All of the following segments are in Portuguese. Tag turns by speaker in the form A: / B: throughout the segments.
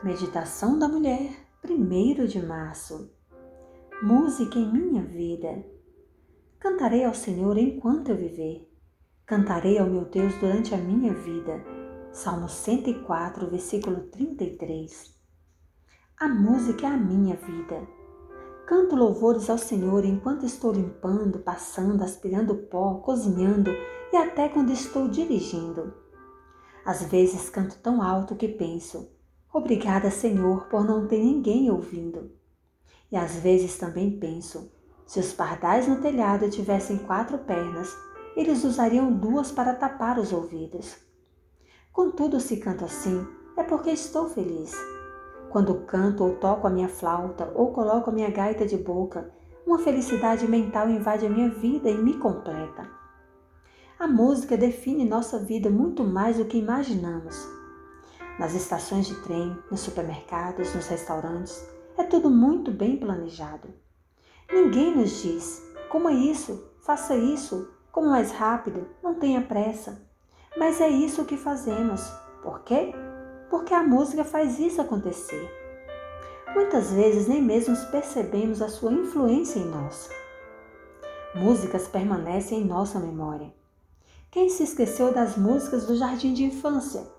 A: Meditação da Mulher, 1 de março. Música em minha vida. Cantarei ao Senhor enquanto eu viver. Cantarei ao meu Deus durante a minha vida. Salmo 104, versículo 33. A música é a minha vida. Canto louvores ao Senhor enquanto estou limpando, passando, aspirando pó, cozinhando e até quando estou dirigindo. Às vezes canto tão alto que penso, Obrigada, Senhor, por não ter ninguém ouvindo. E às vezes também penso: se os pardais no telhado tivessem quatro pernas, eles usariam duas para tapar os ouvidos. Contudo, se canto assim, é porque estou feliz. Quando canto ou toco a minha flauta ou coloco a minha gaita de boca, uma felicidade mental invade a minha vida e me completa. A música define nossa vida muito mais do que imaginamos nas estações de trem, nos supermercados, nos restaurantes. É tudo muito bem planejado. Ninguém nos diz como é isso, faça isso, como mais rápido, não tenha pressa. Mas é isso que fazemos. Por quê? Porque a música faz isso acontecer. Muitas vezes nem mesmo percebemos a sua influência em nós. Músicas permanecem em nossa memória. Quem se esqueceu das músicas do jardim de infância?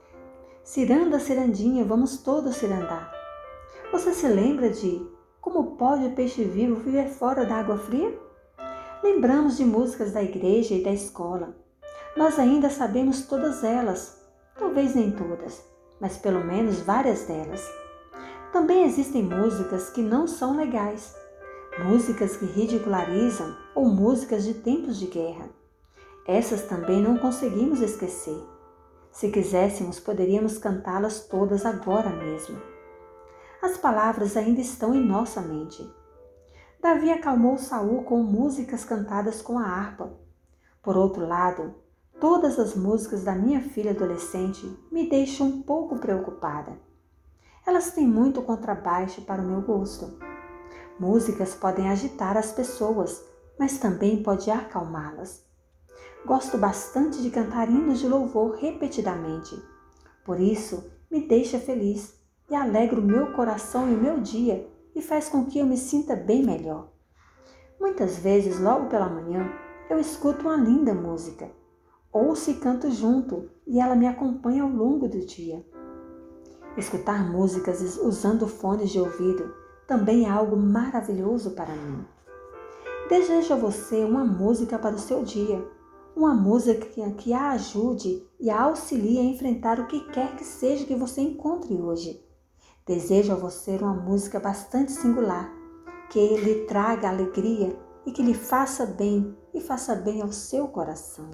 A: Ciranda, cirandinha, vamos todos cirandar. Você se lembra de como pode o peixe vivo viver fora da água fria? Lembramos de músicas da igreja e da escola. Nós ainda sabemos todas elas, talvez nem todas, mas pelo menos várias delas. Também existem músicas que não são legais, músicas que ridicularizam ou músicas de tempos de guerra. Essas também não conseguimos esquecer. Se quiséssemos, poderíamos cantá-las todas agora mesmo. As palavras ainda estão em nossa mente. Davi acalmou Saul com músicas cantadas com a harpa. Por outro lado, todas as músicas da minha filha adolescente me deixam um pouco preocupada. Elas têm muito contrabaixo para o meu gosto. Músicas podem agitar as pessoas, mas também pode acalmá-las. Gosto bastante de cantar hinos de louvor repetidamente. Por isso, me deixa feliz e alegra o meu coração e o meu dia e faz com que eu me sinta bem melhor. Muitas vezes, logo pela manhã, eu escuto uma linda música. Ouço e canto junto e ela me acompanha ao longo do dia. Escutar músicas usando fones de ouvido também é algo maravilhoso para mim. Desejo a você uma música para o seu dia uma música que a ajude e a auxilie a enfrentar o que quer que seja que você encontre hoje. Desejo a você uma música bastante singular, que lhe traga alegria e que lhe faça bem e faça bem ao seu coração.